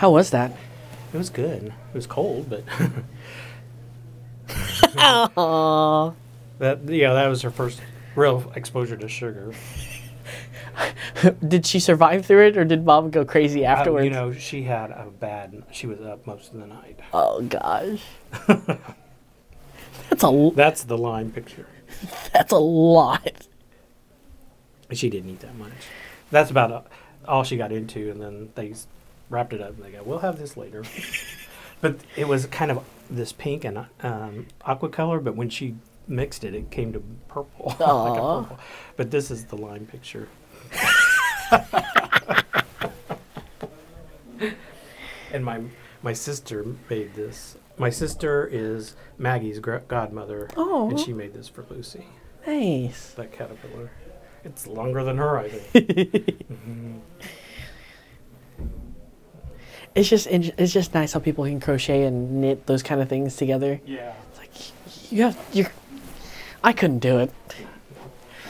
How was that? It was good. It was cold, but Aww. that yeah, that was her first real exposure to sugar. Did she survive through it, or did mom go crazy Uh, afterwards? you know, she had a bad. She was up most of the night. oh gosh. that's a That's the line picture. that's a lot. She didn't eat that much. That's about uh, all she got into, and then they wrapped it up and they go, "We'll have this later." but it was kind of this pink and um, aqua color, but when she mixed it, it came to purple, like a purple. But this is the line picture. and my my sister made this. My sister is Maggie's gra- godmother, Oh. and she made this for Lucy. Nice. That caterpillar. It's longer than her, I think. It's just it's just nice how people can crochet and knit those kind of things together. yeah. It's like you have you. I couldn't do it.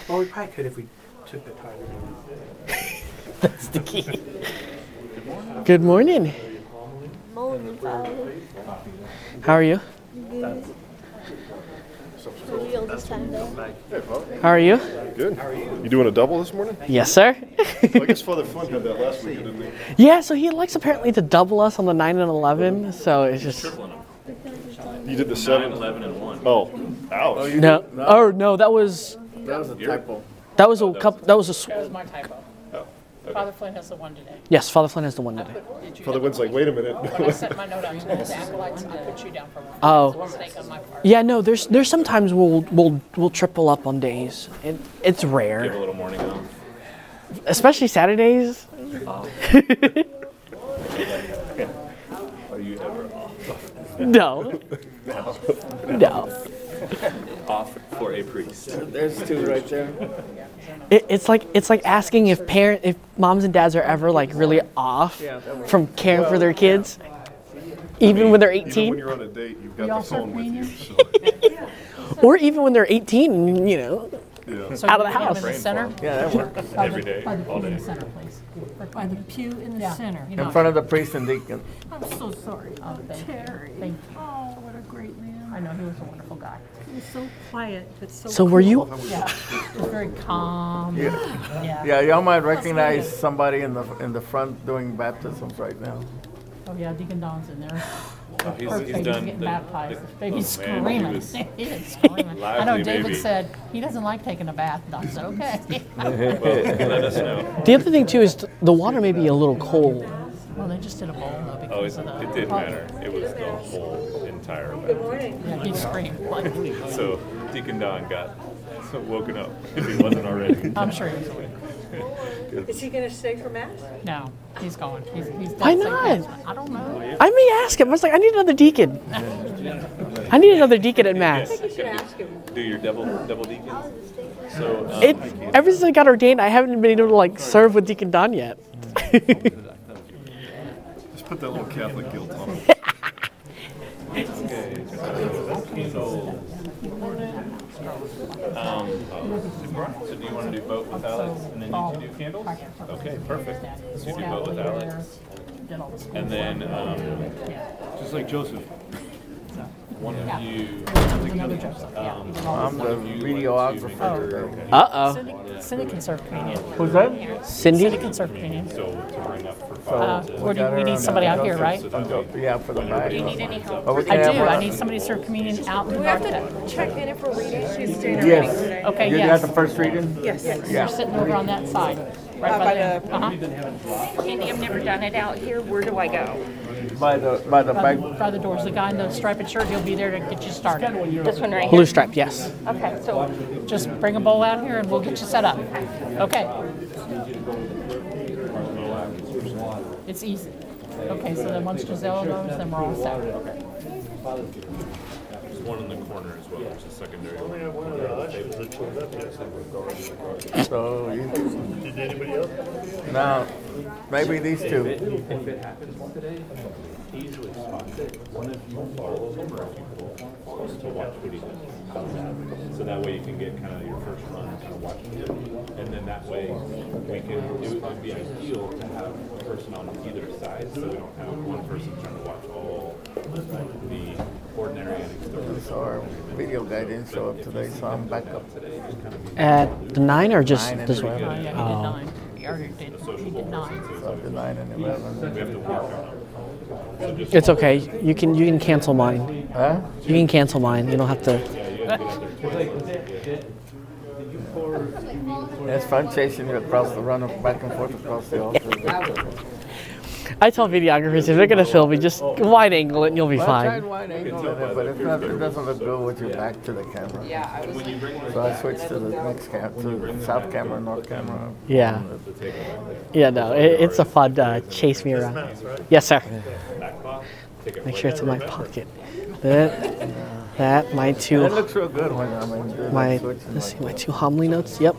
Well, we probably could if we took the time. That's the key. Good morning. Morning, Father. How are you? Real this time, though. How are you? Good. You doing a double this morning? Yes, sir. I guess Father Fun had that last week, didn't he? yeah, so he likes apparently to double us on the nine and eleven. So it's just You did the seven. 11 and 1. Oh, ouch. no. Oh no, that was That was a typo. that was a couple. That was a. sw- That was my typo. Father Flynn has the one today. Yes, Father Flynn has the one today. Father have- Wynn's like, wait a minute. When I sent my note out to the acolytes, I put you down for one. Oh. It was a mistake on my part. Yeah, no. There's there's sometimes we'll we'll we'll triple up on days. It, it's Give a rare, little morning off. especially Saturdays. Are you ever off? No. No. Off for a priest. There's two right there. It, it's like it's like asking if parent if moms and dads are ever like really off from caring for their kids, even when they're Even 18, when you're on a date, you've got Y'all the phone with you. communion? So, or even when they're 18, you know. yeah. So Out of the house. in the center? Yeah, that works. By the- Every day, By the all pew in the day. center, please. By the pew in the center. In front of the priest and deacon. I'm so sorry. Oh, thank you. Thank you. Oh, what a great man. I know, he was a wonderful guy. He was so quiet, but so So were you? Yeah. He was very calm. Yeah. Yeah, y'all might recognize somebody in the in the front doing baptisms right now. Oh, yeah, Deacon Don's in there. Oh, he's, Her he's baby's done getting the, baptized. the- The baby's oh, man, screaming. He was, He is screaming. I know Lively David baby. said he doesn't like taking a bath. and I said, okay. well, let us know. The other thing too is th- the water may be a little cold. well, they just did a bowl though Oh, it, of the. it did matter. It was the whole entire event. Yeah, he screamed. Like, So Deacon Don got woken up if he wasn't already. I'm sure he was awake. Is he going to stay for mass? No, he's going. He's, he's Why dead not? Saint I don't know. I may ask him. I was like, I need another deacon. I need another deacon at mass. You should ask him. Do your double double deacon. So um, It ever since I got ordained, I haven't been able to like serve with Deacon Don yet. Just put that little Catholic guilt on him. so, um, so do you want to do boat with Alex and then you two do candles? Okay, perfect. So you do boat with Alex, Did all the school. and then um, Just like Joseph. one of you. Another Joseph. Um, he did all I'm the the you want to videographer. Uh oh. Cindy, Cindy can serve communion. Who's that? Cindy Cindy. can serve communion. So to bring up for Uh, five. where do we need somebody out here, right? Yeah, for the back. Need any help? Oh, we I have do. one- I need somebody to serve communion out in the Do we have dark. to check in if we're reading? She's staying at Yes. reading today. Okay, You yes. got the first reading? Yes. You're sitting over on that side, right Uh, by by there. the- Uh-huh. Candy, I've never done it out here. Where do I go? By the by the By back. the, by the doors. The guy in the striped shirt, he'll be there to get you started. This one right here? Blue here? stripe, yes. Okay, so Just bring a bowl out here and we'll get you set up. Okay. It's easy. Okay, so then once Giselle goes, then we're all set. one in the corner as well, which is secondary. So you, Did anybody else? now, maybe these two. If it happens one today, easily spot it. One if you follow him or if you pull close to watch what he does. So that way you can get kind of your first run, kind of watching him. And then that way we can, do it would be ideal to have a person on either side so we don't have one person trying to watch all the ordinary and extraordinary. So our video guy didn't show up today, so I'm back up. At the nine or just Nine and this three. one? Oh, yeah, he oh. did Oh. nine. He already did, he did nine. So the nine and eleven. We have to work on. It's okay. You can you can cancel mine. Huh? You can cancel mine. You don't have to. It's fun chasing you across the run, back and forth across the office. I tell videographers if they're gonna film me, just wide angle it and you'll be Well, I tried fine. wide angle it, but it's not, it doesn't look good with your back to the camera. Yeah, I was. So I switched to the next cam, to the south camera, north camera. Yeah. Yeah, no, it, it's a fun uh, chase me around. Yes, sir. Make sure it's in my pocket. That, that, my two, It looks real good when I'm in my, let's see, my two homily notes. Yep,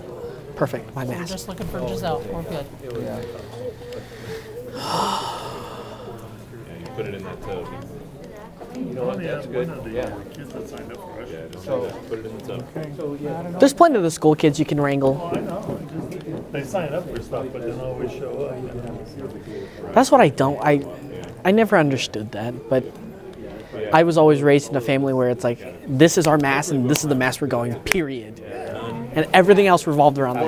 perfect. My We're mask. just looking for Giselle. We're good. Yeah. Yeah, you put it in that tub. You know what? That's good. Yeah. Kids that signed up for it. Just put it in the tub. There's plenty of the school kids you can wrangle. Oh, I know, just, they sign up for stuff, but they don't always show up. you. That's what I don't. I, I never understood that, but I was always raised in a family where it's like, this is our mass and this is the mass we're going. Period. And everything else revolved around that.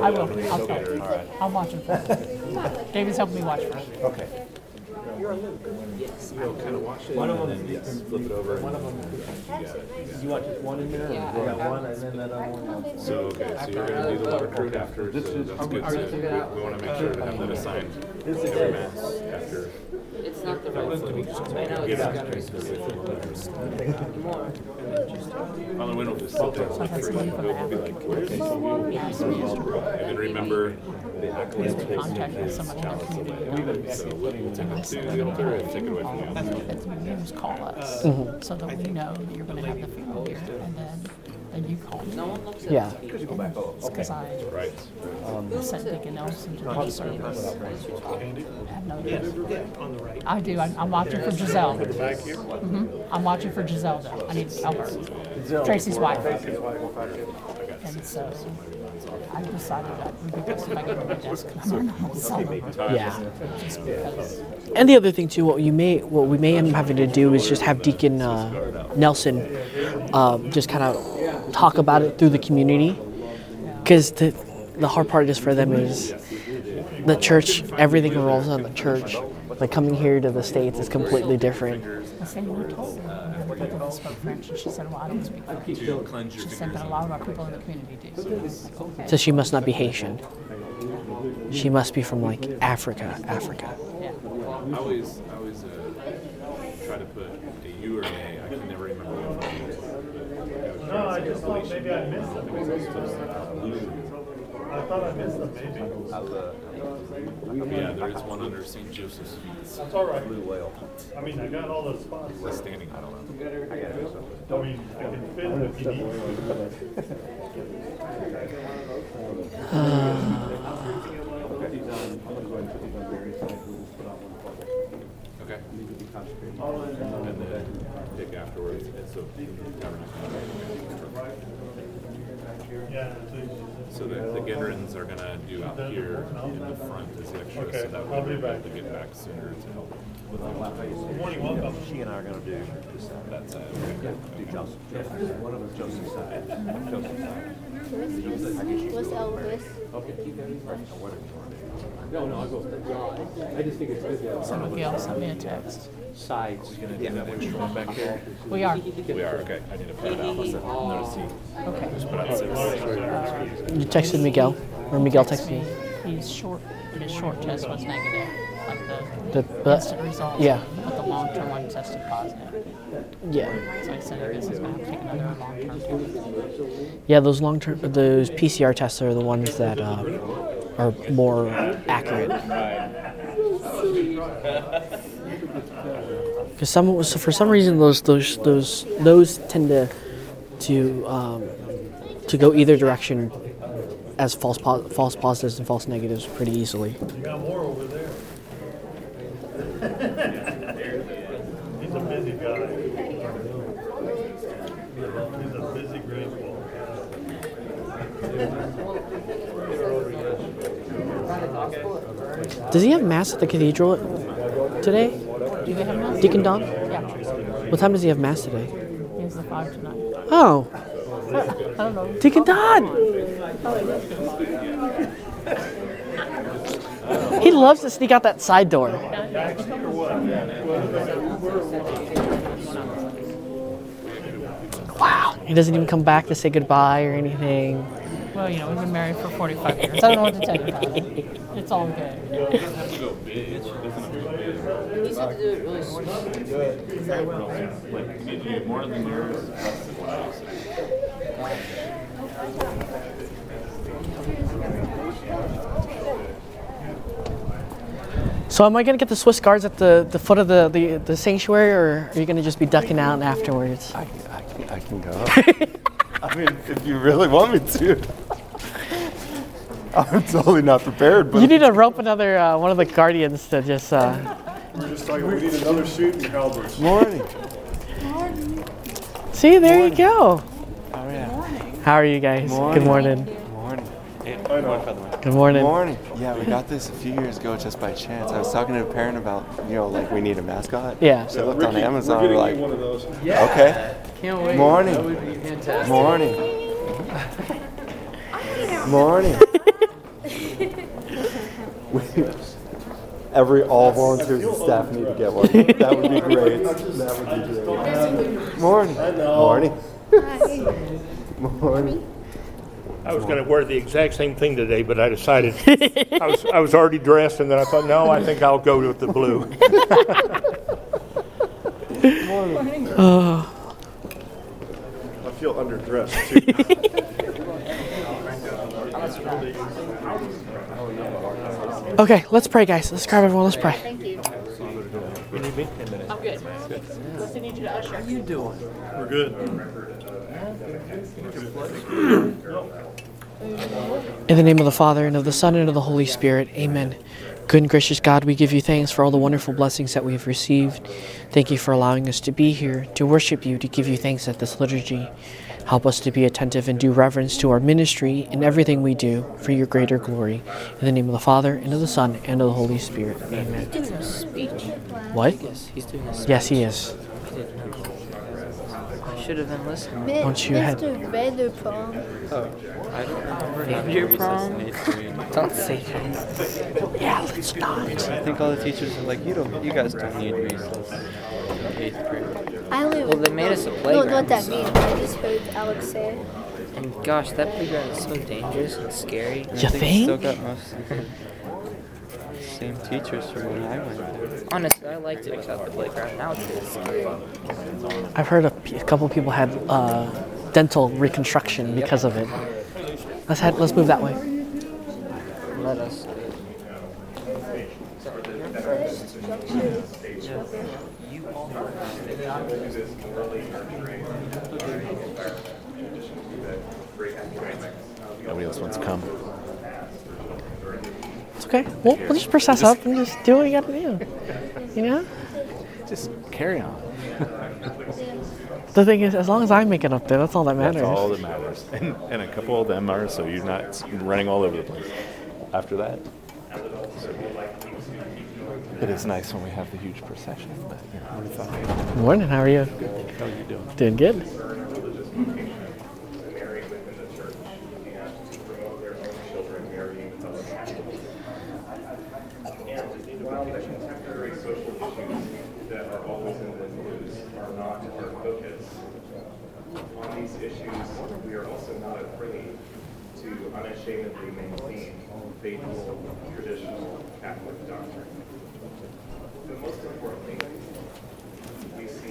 I will. I'll tell you. I'm watching first. David's helping me watch first. You'll kind of watch it and then you flip it over. One of them. You watch just one in there, or you got one and then that other one? So, okay, so you're gonna do the water park after, so that's good. So we, we wanna make sure to have that assigned every mass after. It's not the right foot. I know it's gotta be specific. On the window, just sit there. and that's look me for for it. It'll be like, okay, so And then remember the accolades to contact with somebody in the community. So we'll we'll take it to the altar and take it away from the altar. That's when you just call us, mm-hmm. so that we know that you're gonna have the funeral here, and then, then you call me. Yeah. Because I Right. sent Deacon Nelson to do service. I have no idea. I do, I'm, I'm watching for Giselle. hmm I'm watching for Giselle though, I need to tell her. Tracy's wife. And so, I decided that would be best if I get to my desk, because I'm not selling Yeah. just because. And the other thing too, what you may, what we may end up having to do is just have Deacon uh, Nelson um, just kind of talk about it through the community, because the the hard part is for them is the church. Everything revolves on the church. Like coming here to the states is completely different. The same you told people that spoke French, and she said, well, I don't speak French. To cleanse She said, but a lot of our people in the community do. So I was like, okay. So she must not be Haitian. She must be from like Africa, Africa. Yeah. I always, I always uh, try to put a U or an A. I can never remember which one. No, I just thought maybe I missed them. I thought I missed them, maybe. Yeah, there is one under St. Joseph's. That's all right. Blue whale. I mean, I got all the spots. The standing, I don't know. I mean, I can fit it if you need. Okay. And then pick afterwards. And so Yeah, please. So the, the Gedrins are gonna do out here in the front as extra, Okay, so that I'll way be they're able back. to get back sooner to help Morning, welcome. She and I are gonna do this, that side. do Joseph, one of us Joseph's side, Joseph's side. What's Elvis? So Miguel sent me a text. Sides. Gonna do that one strong back there. We are. We are, okay. I need to put it out. Notice he Okay. just put out six. You texted Miguel, or Miguel texted me. He's short, his short test was negative, like The, the but instant results. yeah. But the long-term one tested positive. yeah, So I said, I guess he's gonna have to take another long-term test. yeah. Those long term, those PCR tests are the ones that uh, are more accurate. Because some so for some reason those those those those tend to to um, to go either direction as false po- false positives and false negatives pretty easily. You got more over there. He's a busy guy. He's a busy grandpa. Does he have mass at the cathedral today? Do they have mass? Deacon Don? Yeah. What time does he have mass today? He has the five tonight. Oh, I don't know. Deacon Don. He loves to sneak out that side door. Wow. He doesn't even come back to say goodbye or anything. Well, you know, we've been married for 45 years. I don't know what to tell you about it. It's all good. It doesn't have to go big. It doesn't have to go big. He said to do it really slow. Like, you need to do more than yours, less than what else. So am I gonna get the Swiss guards at the, the foot of the, the, the sanctuary, or are you gonna just be ducking out afterwards? I, I, can, I can go. I mean, if you really want me to. I'm totally not prepared, but You need to rope another uh, one of the guardians to just. Uh, We're just talking, we need another suit and cowboys. morning. see, there you go. Oh yeah. How are you guys? Good morning. Good morning. Good morning. Good morning. Yeah, we got this a few years ago just by chance. I was talking to a parent about, you know, like we need a mascot. Yeah. So I looked on Amazon. We're We're like, one of those. okay. Can't wait. Morning. That would be fantastic. Morning. Morning. We- Every all volunteers and staff need to get one. That would be great. That would be great. Morning. Morning. Morning. I was gonna wear the exact same thing today, but I decided, I was, I was already dressed and then I thought, no, I think I'll go with the blue. Morning. I feel underdressed too. Okay, let's pray, guys. Let's grab everyone. Let's pray. Thank you. I'm good. Unless I need you to usher. How you doing? We're good. In the name of the Father, and of the Son, and of the Holy Spirit. Amen. Good and gracious God, we give you thanks for all the wonderful blessings that we have received. Thank you for allowing us to be here, to worship you, to give you thanks at this liturgy. Help us to be attentive and do reverence to our ministry in everything we do for your greater glory. In the name of the Father, and of the Son, and of the Holy Spirit. Amen. Doing a speech. What? Yes, he's doing a speech. Yes, he is. I should have been listening. Don't you have- Mr. Vanderpump. Oh, I don't remember having a prom. Don't say that. Yeah, let's not. I think all the teachers are like, you don't, you guys don't need recess. Eighth grade. I only Well, they made us a playground. don't know playground. what that means. I just heard Alex say it. And gosh, that playground is so dangerous and scary. And I You Still think? got most of the same teachers from when I went there. Honestly, I liked it without the playground. Now it's really scary. I've heard a, p- a couple people had uh, dental reconstruction because of it. Let's head. Let's move that way. Let us. Nobody else wants to come. It's okay. We'll, we'll just process up and just do what you gotta do. You know? Just carry on. The thing is, as long as I make it up there, that's all that matters. That's all that matters. And, and a couple of them are so you're not running all over the place. After that, It is nice when we have the huge procession, but you know, what is that? Morning. How are you? Good. how are you doing? Doing good. While the contemporary social issues that are always in the news are not our focus, on these issues, we are also not afraid to unashamedly maintain faithful, traditional Catholic doctrine. But most importantly, we see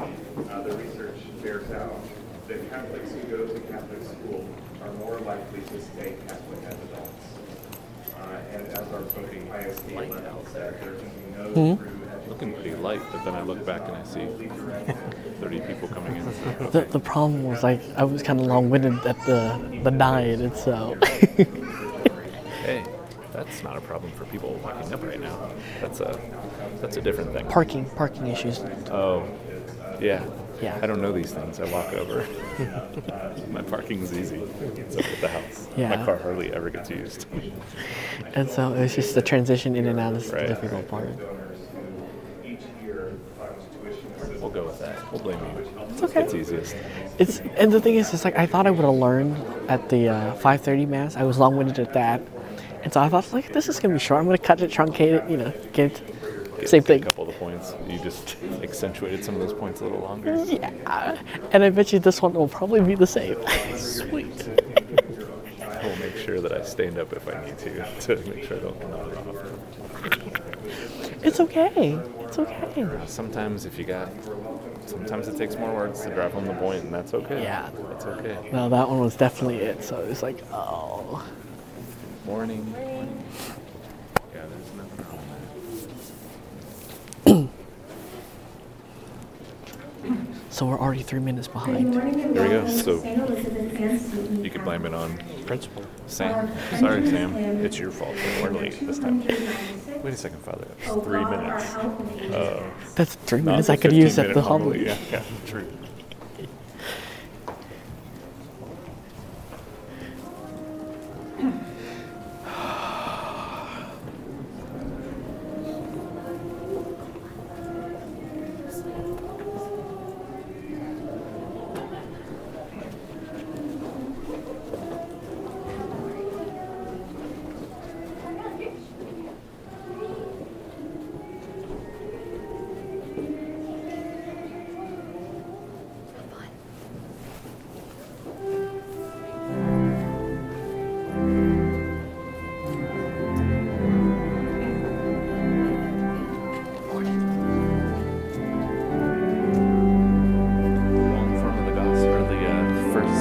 uh, the research bears out that Catholics who go to Catholic school are more likely to stay Catholic as adults. Uh, and as our voting ISD 11 said, there can be no true education looking pretty light, but then I look back and I see 30 people coming in. so- The, the problem was like I was kind of long-winded at the the diet itself. Hey, that's not a problem for people walking up right now. That's a that's a different thing. parking parking issues. Oh, yeah. Yeah. I don't know these things. I walk over. My parking's easy. It's up at the house. Yeah. My car hardly ever gets used. And so it's just the transition in and out is Right, the difficult part. We'll go with that. We'll blame you. It's okay. It's easiest. It's and the thing is, it's like I thought I would have learned at the uh, 5:30 mass. I was long-winded at that, and so I thought like this is gonna be short. I'm gonna cut it, truncate it, you know, get Get- same get thing. A couple of the points. You just accentuated some of those points a little longer. Yeah, and I bet you this one will probably be the same. Sweet. I will make sure that I stand up if I need to to make sure I don't nod off. It's okay. It's okay. Sometimes if you got, sometimes it takes more words to drive home the point, and that's okay. Yeah. that's okay. No, that one was definitely it. So it's like, oh. Morning. Yeah, there's nothing wrong So we're already three minutes behind. There we go. So you could blame it on principal. Sam. Sorry, Sam. It's your fault. We're late this time. Wait a second, Father. That's three minutes. Uh, That's three not minutes I could use at 15 the minute homily. homily. Yeah, yeah, true.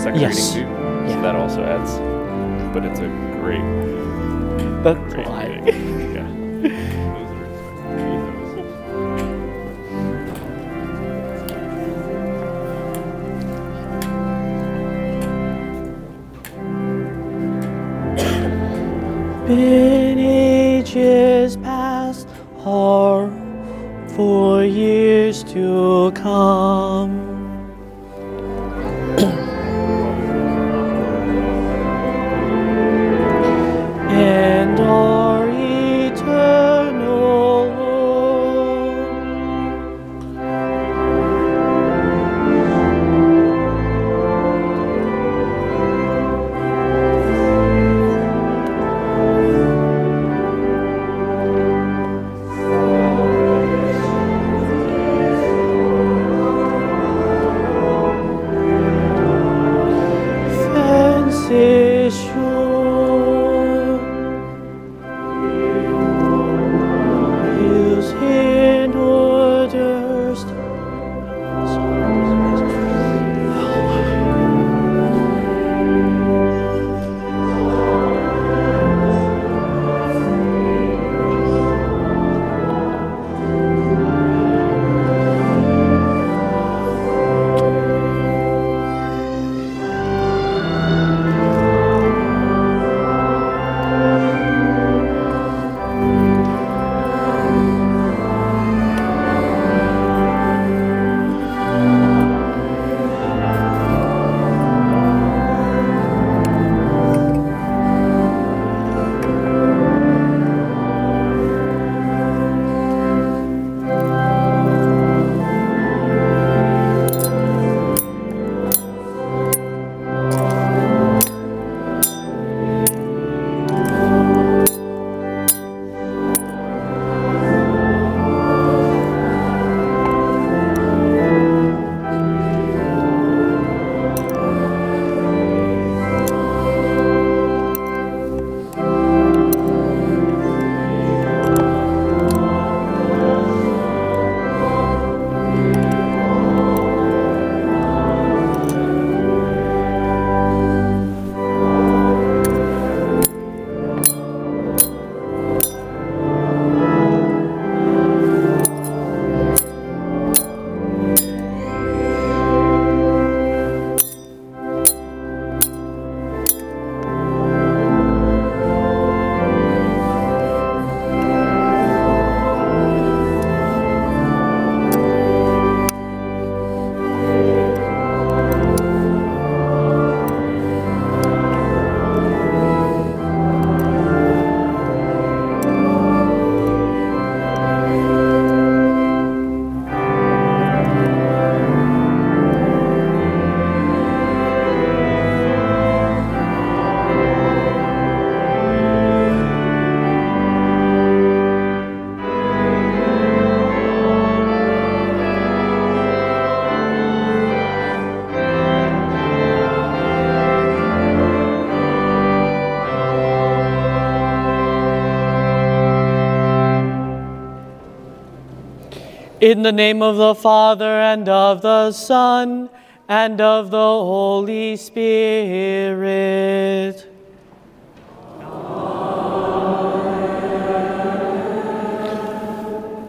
Second Yes. reading too. So that also adds, but it's a great. That's great why. Yeah. In the name of the Father, and of the Son, and of the Holy Spirit.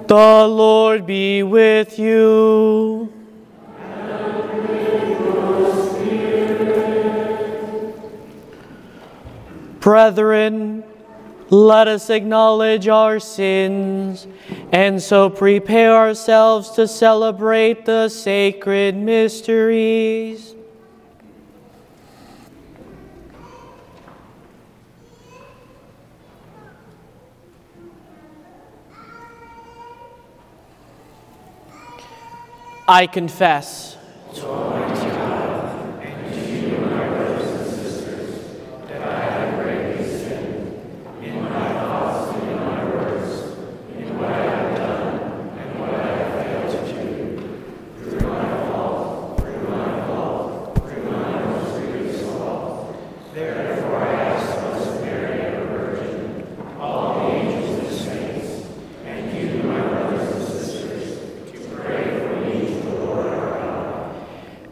The Lord be with you. And with your spirit. Brethren, let us acknowledge our sins and so prepare ourselves to celebrate the sacred mysteries. I confess.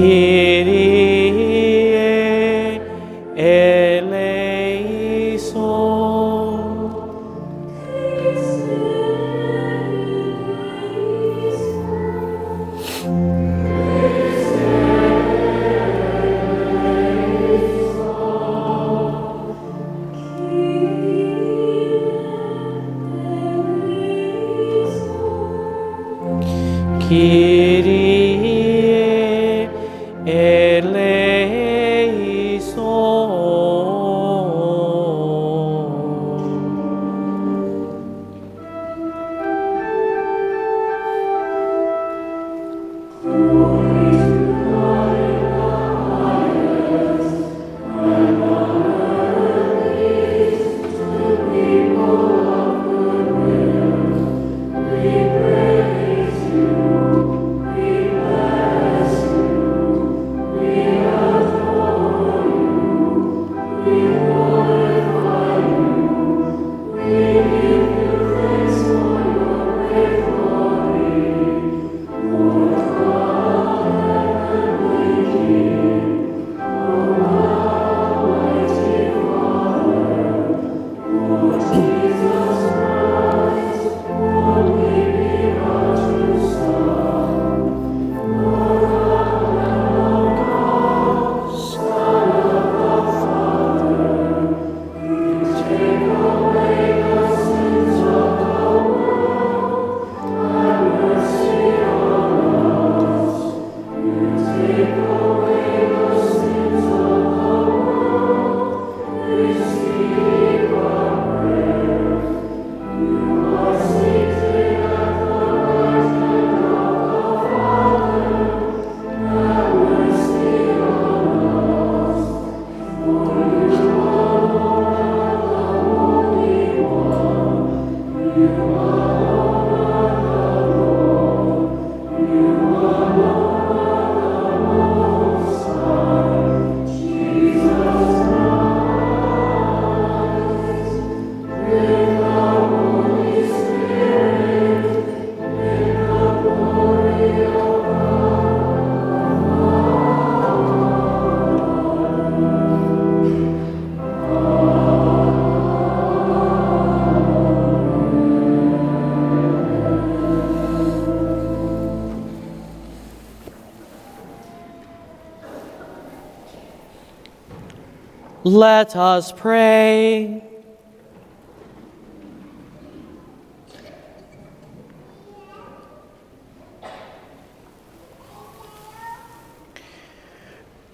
Kyrie Let us pray.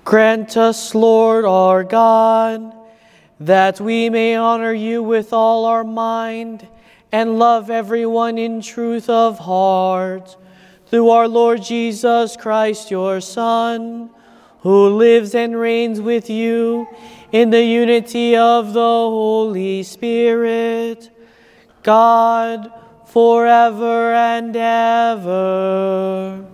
Grant us, Lord our God, that we may honor you with all our mind and love everyone in truth of heart, through our Lord Jesus Christ, your Son, who lives and reigns with you in the unity of the Holy Spirit, God, forever and ever.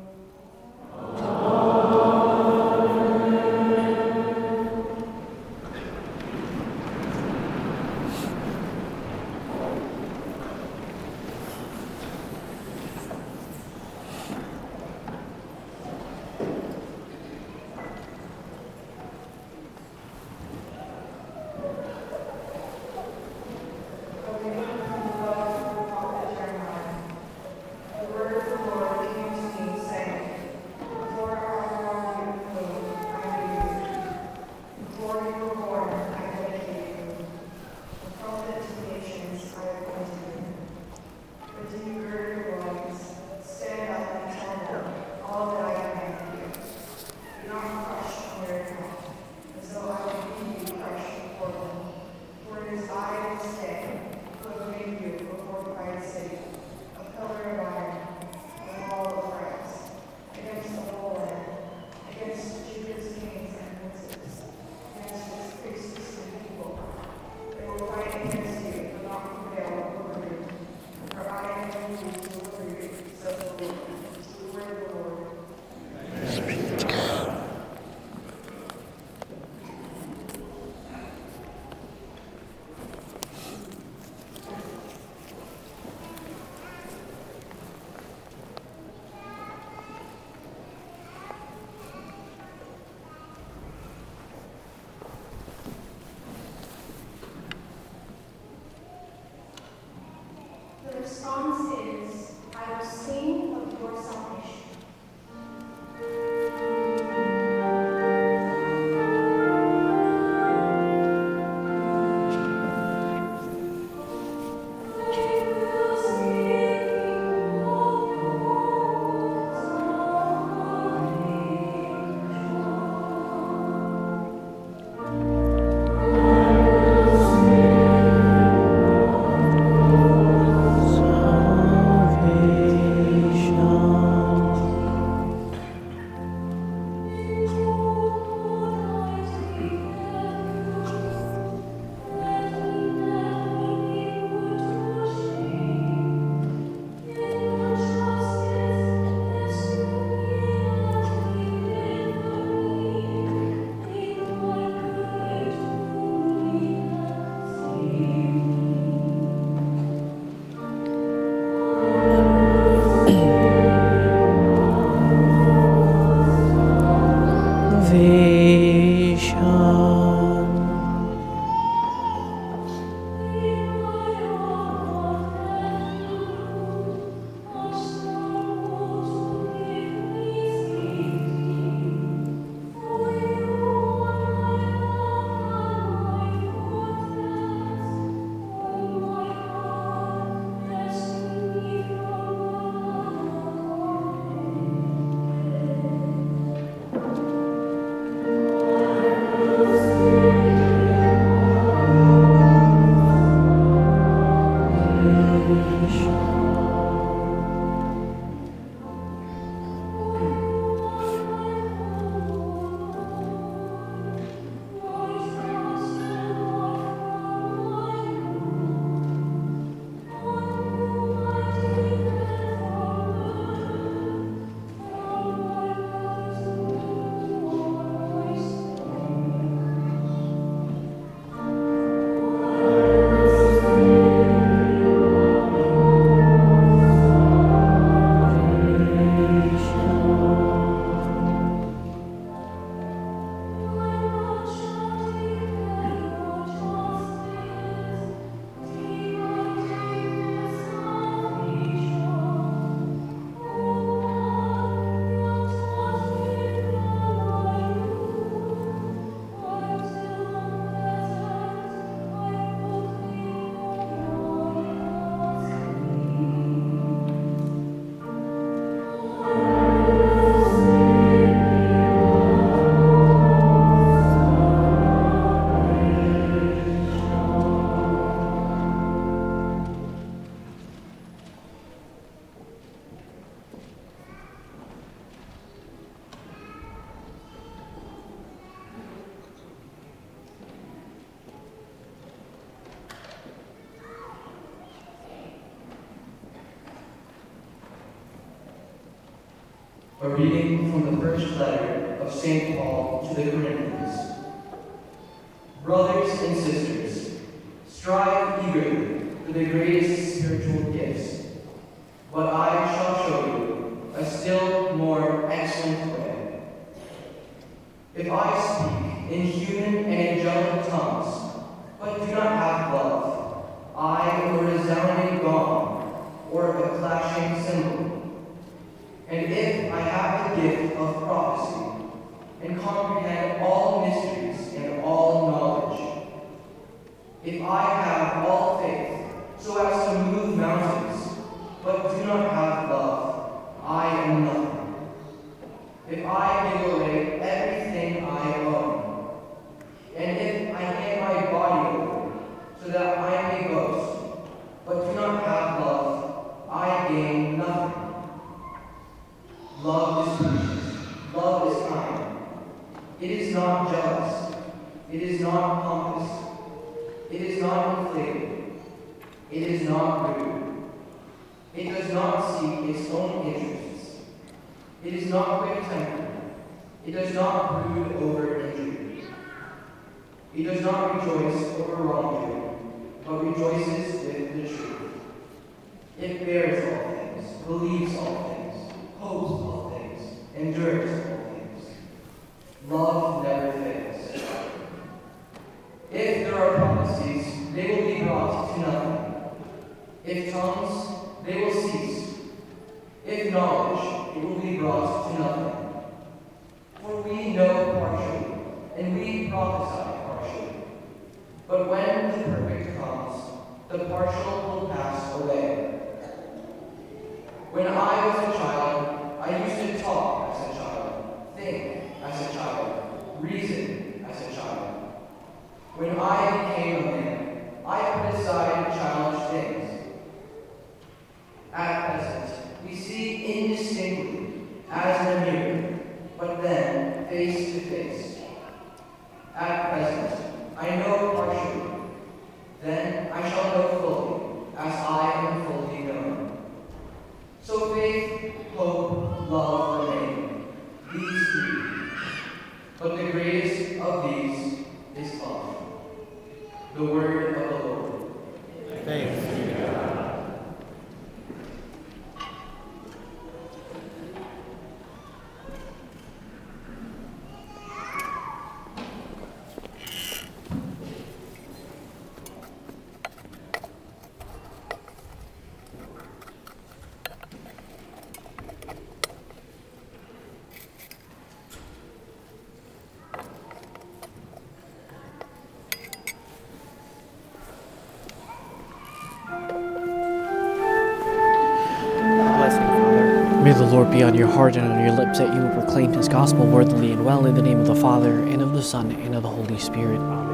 सर्वेषा is not inflated. It is not rude. It does not seek its own interests. It is not quick tempered. It does not brood over injury. It does not rejoice over wrongdoing, but rejoices with the truth. It bears all things, believes all things, hopes all things, endures all things. Love never fails. If there are prophecies, they will be brought to nothing. If tongues, they will cease. If knowledge, it will be brought to nothing. For we know partially, and we prophesy partially. But when the perfect comes, the partial will pass away. When I was a child, I used to talk as a child, think as a child, reason. When I became a man, I put aside Lord be on your heart and on your lips that you will proclaim his gospel worthily and well in the name of the Father, and of the Son, and of the Holy Spirit. Alleluia,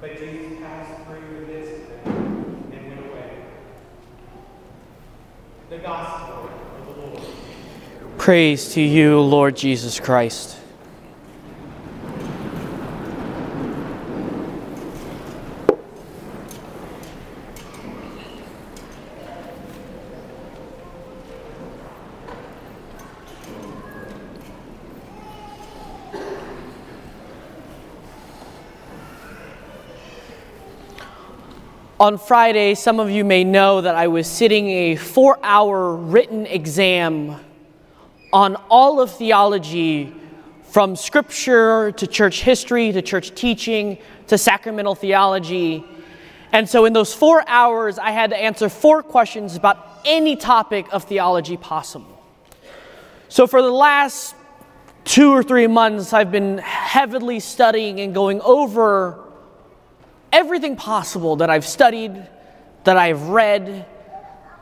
But Jesus passed through the midst of them and went away. The Gospel of the Lord. Praise to you, Lord Jesus Christ. On Friday, some of you may know that I was sitting a four hour written exam on all of theology from scripture to church history to church teaching to sacramental theology. And so, in those four hours, I had to answer four questions about any topic of theology possible. So, for the last two or three months, I've been heavily studying and going over everything possible that I've studied, that I've read,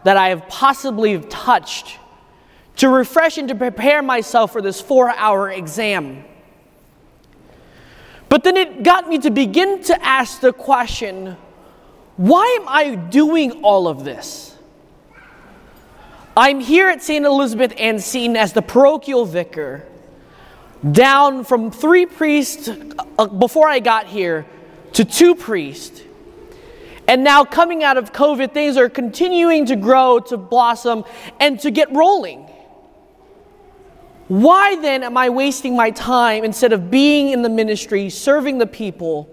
that I have possibly touched to refresh and to prepare myself for this four hour exam. But then it got me to begin to ask the question why am I doing all of this? I'm here at St. Elizabeth Ann Seton as the parochial vicar, down from three priests uh, before I got here to two priests. And now, coming out of COVID, things are continuing to grow, to blossom, and to get rolling. Why then am I wasting my time instead of being in the ministry, serving the people,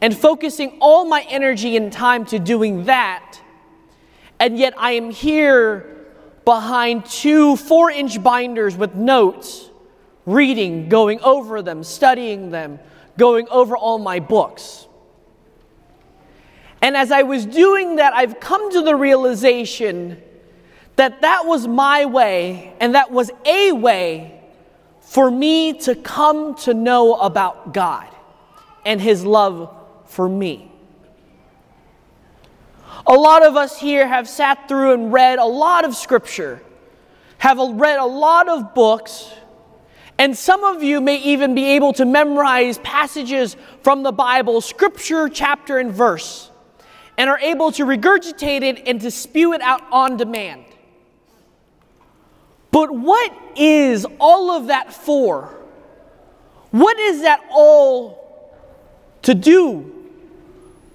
and focusing all my energy and time to doing that? And yet I am here behind two four inch binders with notes, reading, going over them, studying them, going over all my books. And as I was doing that, I've come to the realization that that was my way and that was a way for me to come to know about God and His love for me. A lot of us here have sat through and read a lot of scripture, have read a lot of books, and some of you may even be able to memorize passages from the Bible, scripture, chapter, and verse, and are able to regurgitate it and to spew it out on demand. But what is all of that for? What is that all to do?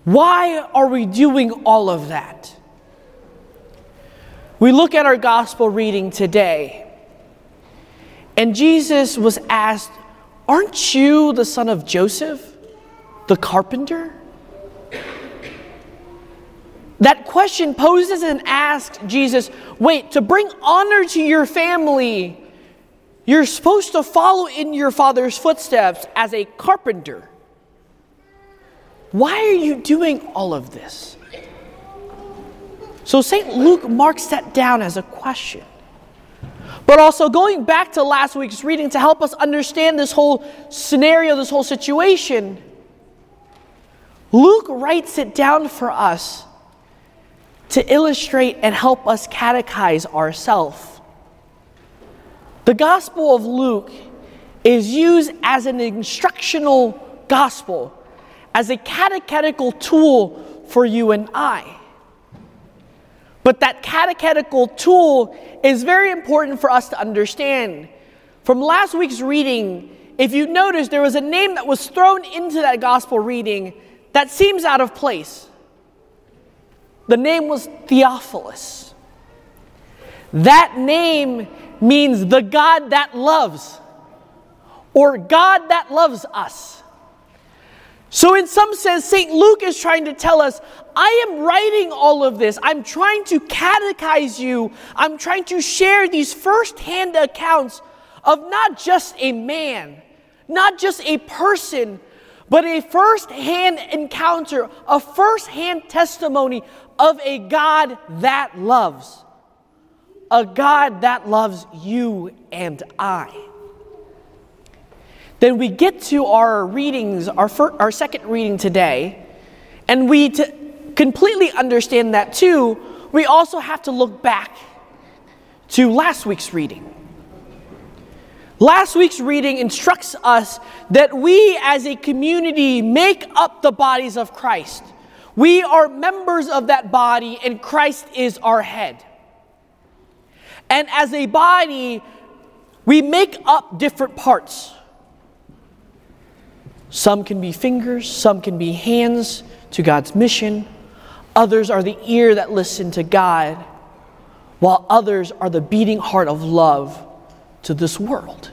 Why are we doing all of that? We look at our gospel reading today, and Jesus was asked, Aren't you the son of Joseph, the carpenter? That question poses and asks Jesus, wait, to bring honor to your family, you're supposed to follow in your father's footsteps as a carpenter. Why are you doing all of this? So St. Luke marks that down as a question. But also going back to last week's reading to help us understand this whole scenario, this whole situation, Luke writes it down for us to illustrate and help us catechize ourselves. The Gospel of Luke is used as an instructional gospel, as a catechetical tool for you and I. But that catechetical tool is very important for us to understand. From last week's reading, if you notice, there was a name that was thrown into that gospel reading that seems out of place. The name was Theophilus. That name means the God that loves, or God that loves us. So, in some sense, St. Luke is trying to tell us I am writing all of this. I'm trying to catechize you. I'm trying to share these firsthand accounts of not just a man, not just a person, but a firsthand encounter, a firsthand testimony of a God that loves. A God that loves you and I. Then we get to our readings, our, our second reading today, and we to completely understand that too, we also have to look back to last week's reading. Last week's reading instructs us that we as a community make up the bodies of Christ. We are members of that body, and Christ is our head. And as a body, we make up different parts. Some can be fingers, some can be hands to God's mission, others are the ear that listen to God, while others are the beating heart of love to this world.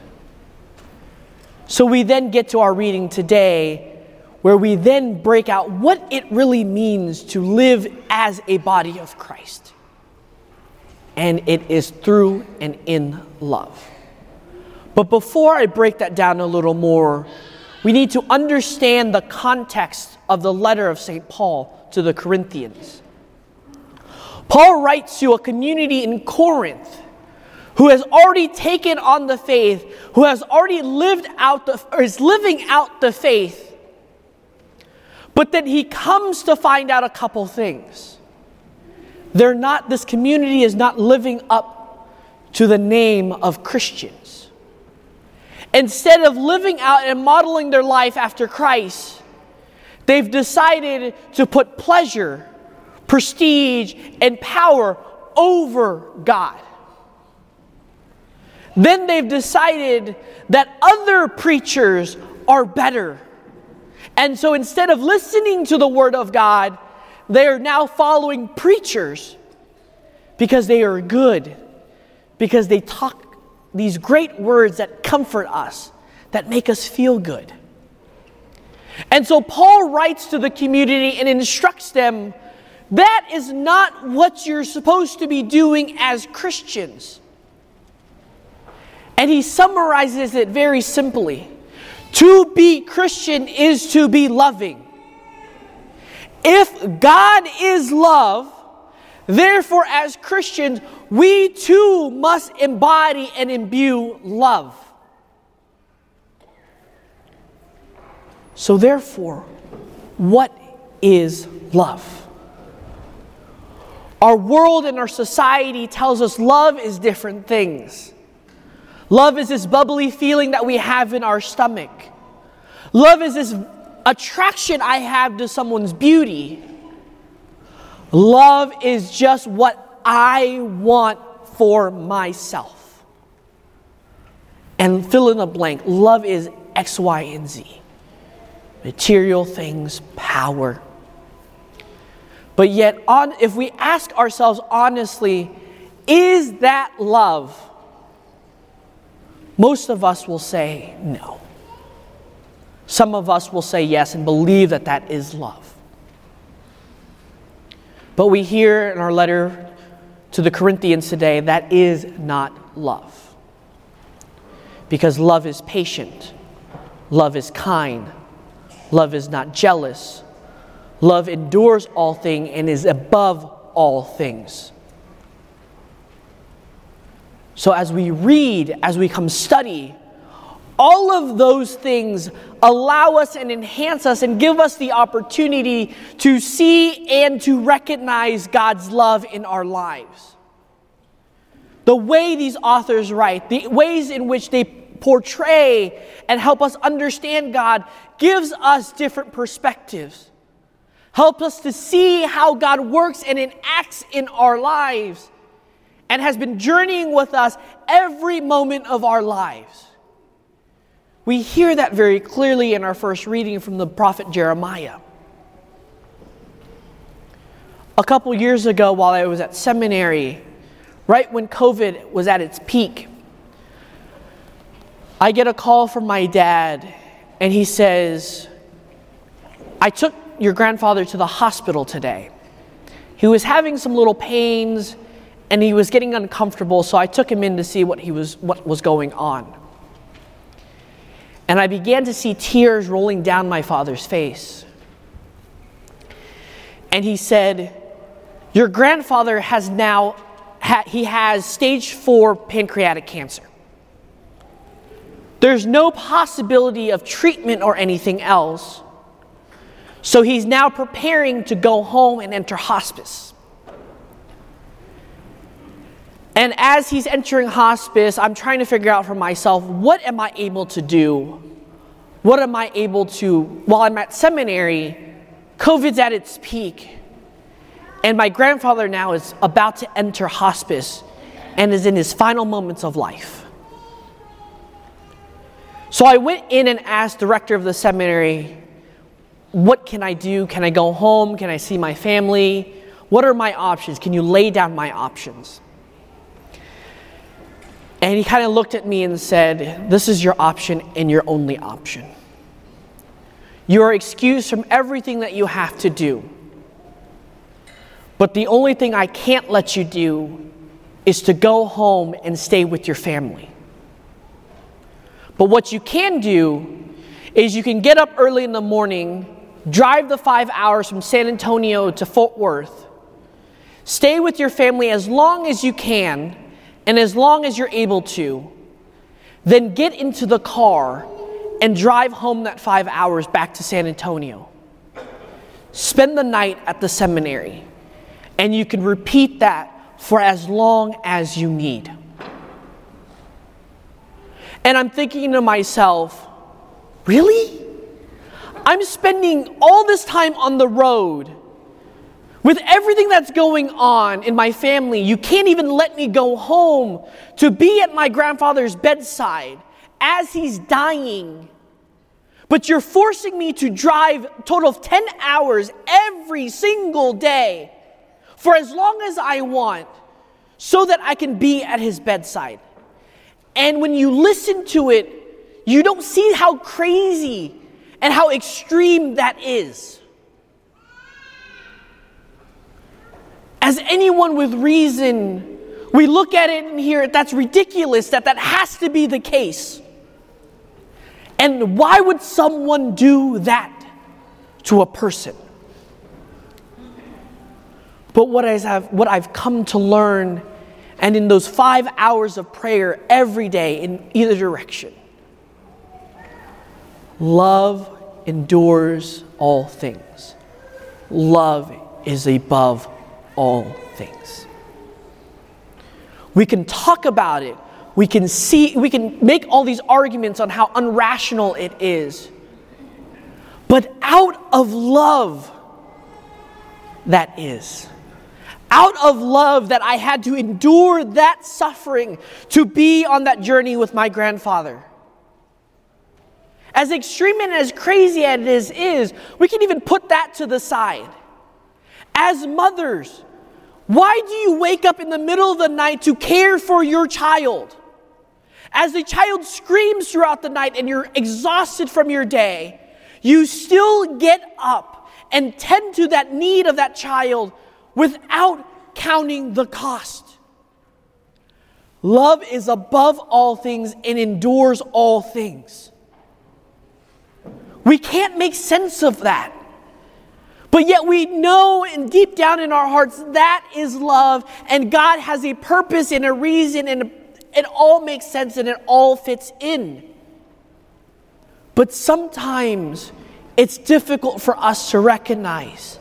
So we then get to our reading today, where we then break out what it really means to live as a body of Christ. And it is through and in love. But before I break that down a little more, we need to understand the context of the letter of St. Paul to the Corinthians. Paul writes to a community in Corinth who has already taken on the faith, who has already lived out the, or is living out the faith. But then he comes to find out a couple things. They're not, this community is not living up to the name of Christians. Instead of living out and modeling their life after Christ, they've decided to put pleasure, prestige, and power over God. Then they've decided that other preachers are better. And so instead of listening to the Word of God, they are now following preachers because they are good, because they talk these great words that comfort us, that make us feel good. And so Paul writes to the community and instructs them that is not what you're supposed to be doing as Christians. And he summarizes it very simply To be Christian is to be loving. If God is love, therefore, as Christians, we too must embody and imbue love. So, therefore, what is love? Our world and our society tells us love is different things. Love is this bubbly feeling that we have in our stomach. Love is this attraction I have to someone's beauty. Love is just what I want for myself. And fill in the blank. Love is X, Y, and Z material things, power. But yet, on, if we ask ourselves honestly, is that love? Most of us will say no. Some of us will say yes and believe that that is love. But we hear in our letter to the Corinthians today that is not love. Because love is patient, love is kind, love is not jealous, love endures all things and is above all things. So, as we read, as we come study, all of those things allow us and enhance us and give us the opportunity to see and to recognize God's love in our lives. The way these authors write, the ways in which they portray and help us understand God gives us different perspectives. Helps us to see how God works and enacts in our lives and has been journeying with us every moment of our lives. We hear that very clearly in our first reading from the prophet Jeremiah. A couple years ago, while I was at seminary, right when COVID was at its peak, I get a call from my dad, and he says, I took your grandfather to the hospital today. He was having some little pains and he was getting uncomfortable, so I took him in to see what, he was, what was going on. And I began to see tears rolling down my father's face. And he said, Your grandfather has now, ha- he has stage four pancreatic cancer. There's no possibility of treatment or anything else. So he's now preparing to go home and enter hospice. And as he's entering hospice, I'm trying to figure out for myself what am I able to do? What am I able to, while I'm at seminary, COVID's at its peak, and my grandfather now is about to enter hospice and is in his final moments of life. So I went in and asked the rector of the seminary, What can I do? Can I go home? Can I see my family? What are my options? Can you lay down my options? And he kind of looked at me and said, This is your option and your only option. You are excused from everything that you have to do. But the only thing I can't let you do is to go home and stay with your family. But what you can do is you can get up early in the morning, drive the five hours from San Antonio to Fort Worth, stay with your family as long as you can and as long as you're able to, then get into the car and drive home that five hours back to San Antonio. Spend the night at the seminary, and you can repeat that for as long as you need. And I'm thinking to myself, really? I'm spending all this time on the road with everything that's going on in my family. You can't even let me go home to be at my grandfather's bedside as he's dying. But you're forcing me to drive a total of 10 hours every single day for as long as I want so that I can be at his bedside. And when you listen to it, you don't see how crazy and how extreme that is. As anyone with reason, we look at it and hear that's ridiculous, that that has to be the case. And why would someone do that to a person? But what, I have, what I've come to learn, and in those five hours of prayer every day in either direction, love endures all things. Love is above all things. We can talk about it. We can see, we can make all these arguments on how unrational it is. But out of love, that is. Out of love, that I had to endure that suffering to be on that journey with my grandfather. As extreme and as crazy as it is, is, we can even put that to the side. As mothers, why do you wake up in the middle of the night to care for your child? As the child screams throughout the night and you're exhausted from your day, you still get up and tend to that need of that child without counting the cost. Love is above all things and endures all things. We can't make sense of that. But yet we know and deep down in our hearts that is love, and God has a purpose and a reason, and it all makes sense and it all fits in. But sometimes it's difficult for us to recognize.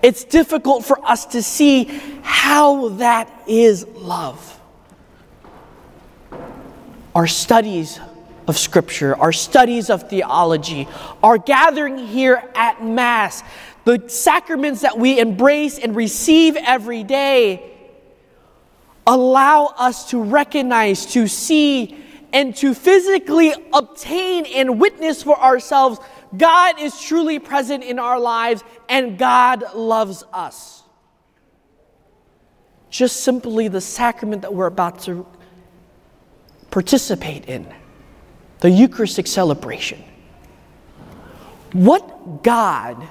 It's difficult for us to see how that is love. Our studies of Scripture, our studies of theology, our gathering here at Mass, the sacraments that we embrace and receive every day allow us to recognize, to see, and to physically obtain and witness for ourselves God is truly present in our lives and God loves us. Just simply the sacrament that we're about to participate in, the Eucharistic celebration. What God,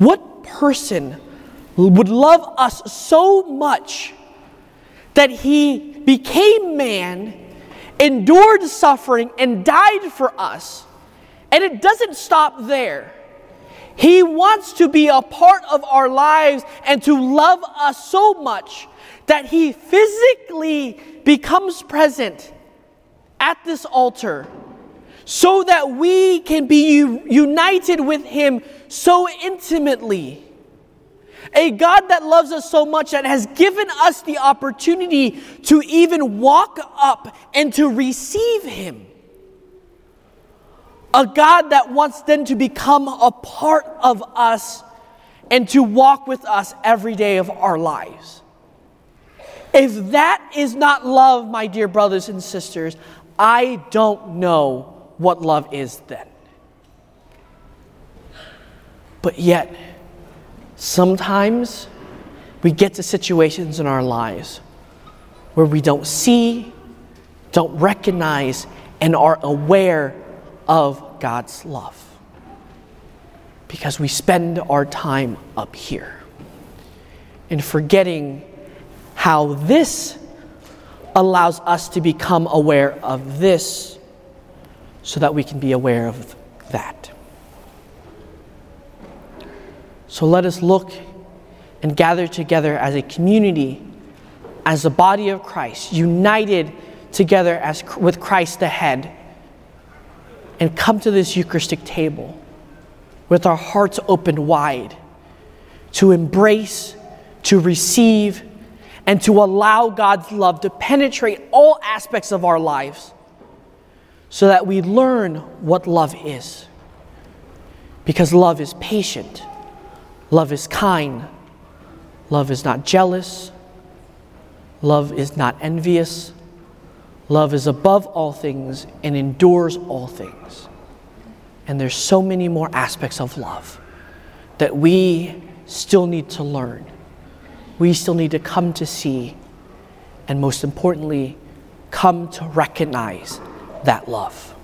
what person would love us so much that he became man, endured suffering, and died for us? And it doesn't stop there. He wants to be a part of our lives and to love us so much that He physically becomes present at this altar so that we can be united with Him so intimately. A God that loves us so much that has given us the opportunity to even walk up and to receive Him. A God that wants then to become a part of us and to walk with us every day of our lives. If that is not love, my dear brothers and sisters, I don't know what love is then. But yet, sometimes we get to situations in our lives where we don't see, don't recognize, and are aware of God's love. Because we spend our time up here and forgetting how this allows us to become aware of this so that we can be aware of that. So let us look and gather together as a community, as the body of Christ, united together as, with Christ the head, and come to this Eucharistic table with our hearts open wide to embrace, to receive, and to allow God's love to penetrate all aspects of our lives so that we learn what love is. Because love is patient, love is kind, love is not jealous, love is not envious, love is above all things and endures all things. And there's so many more aspects of love that we still need to learn. We still need to come to see, and most importantly, come to recognize that love.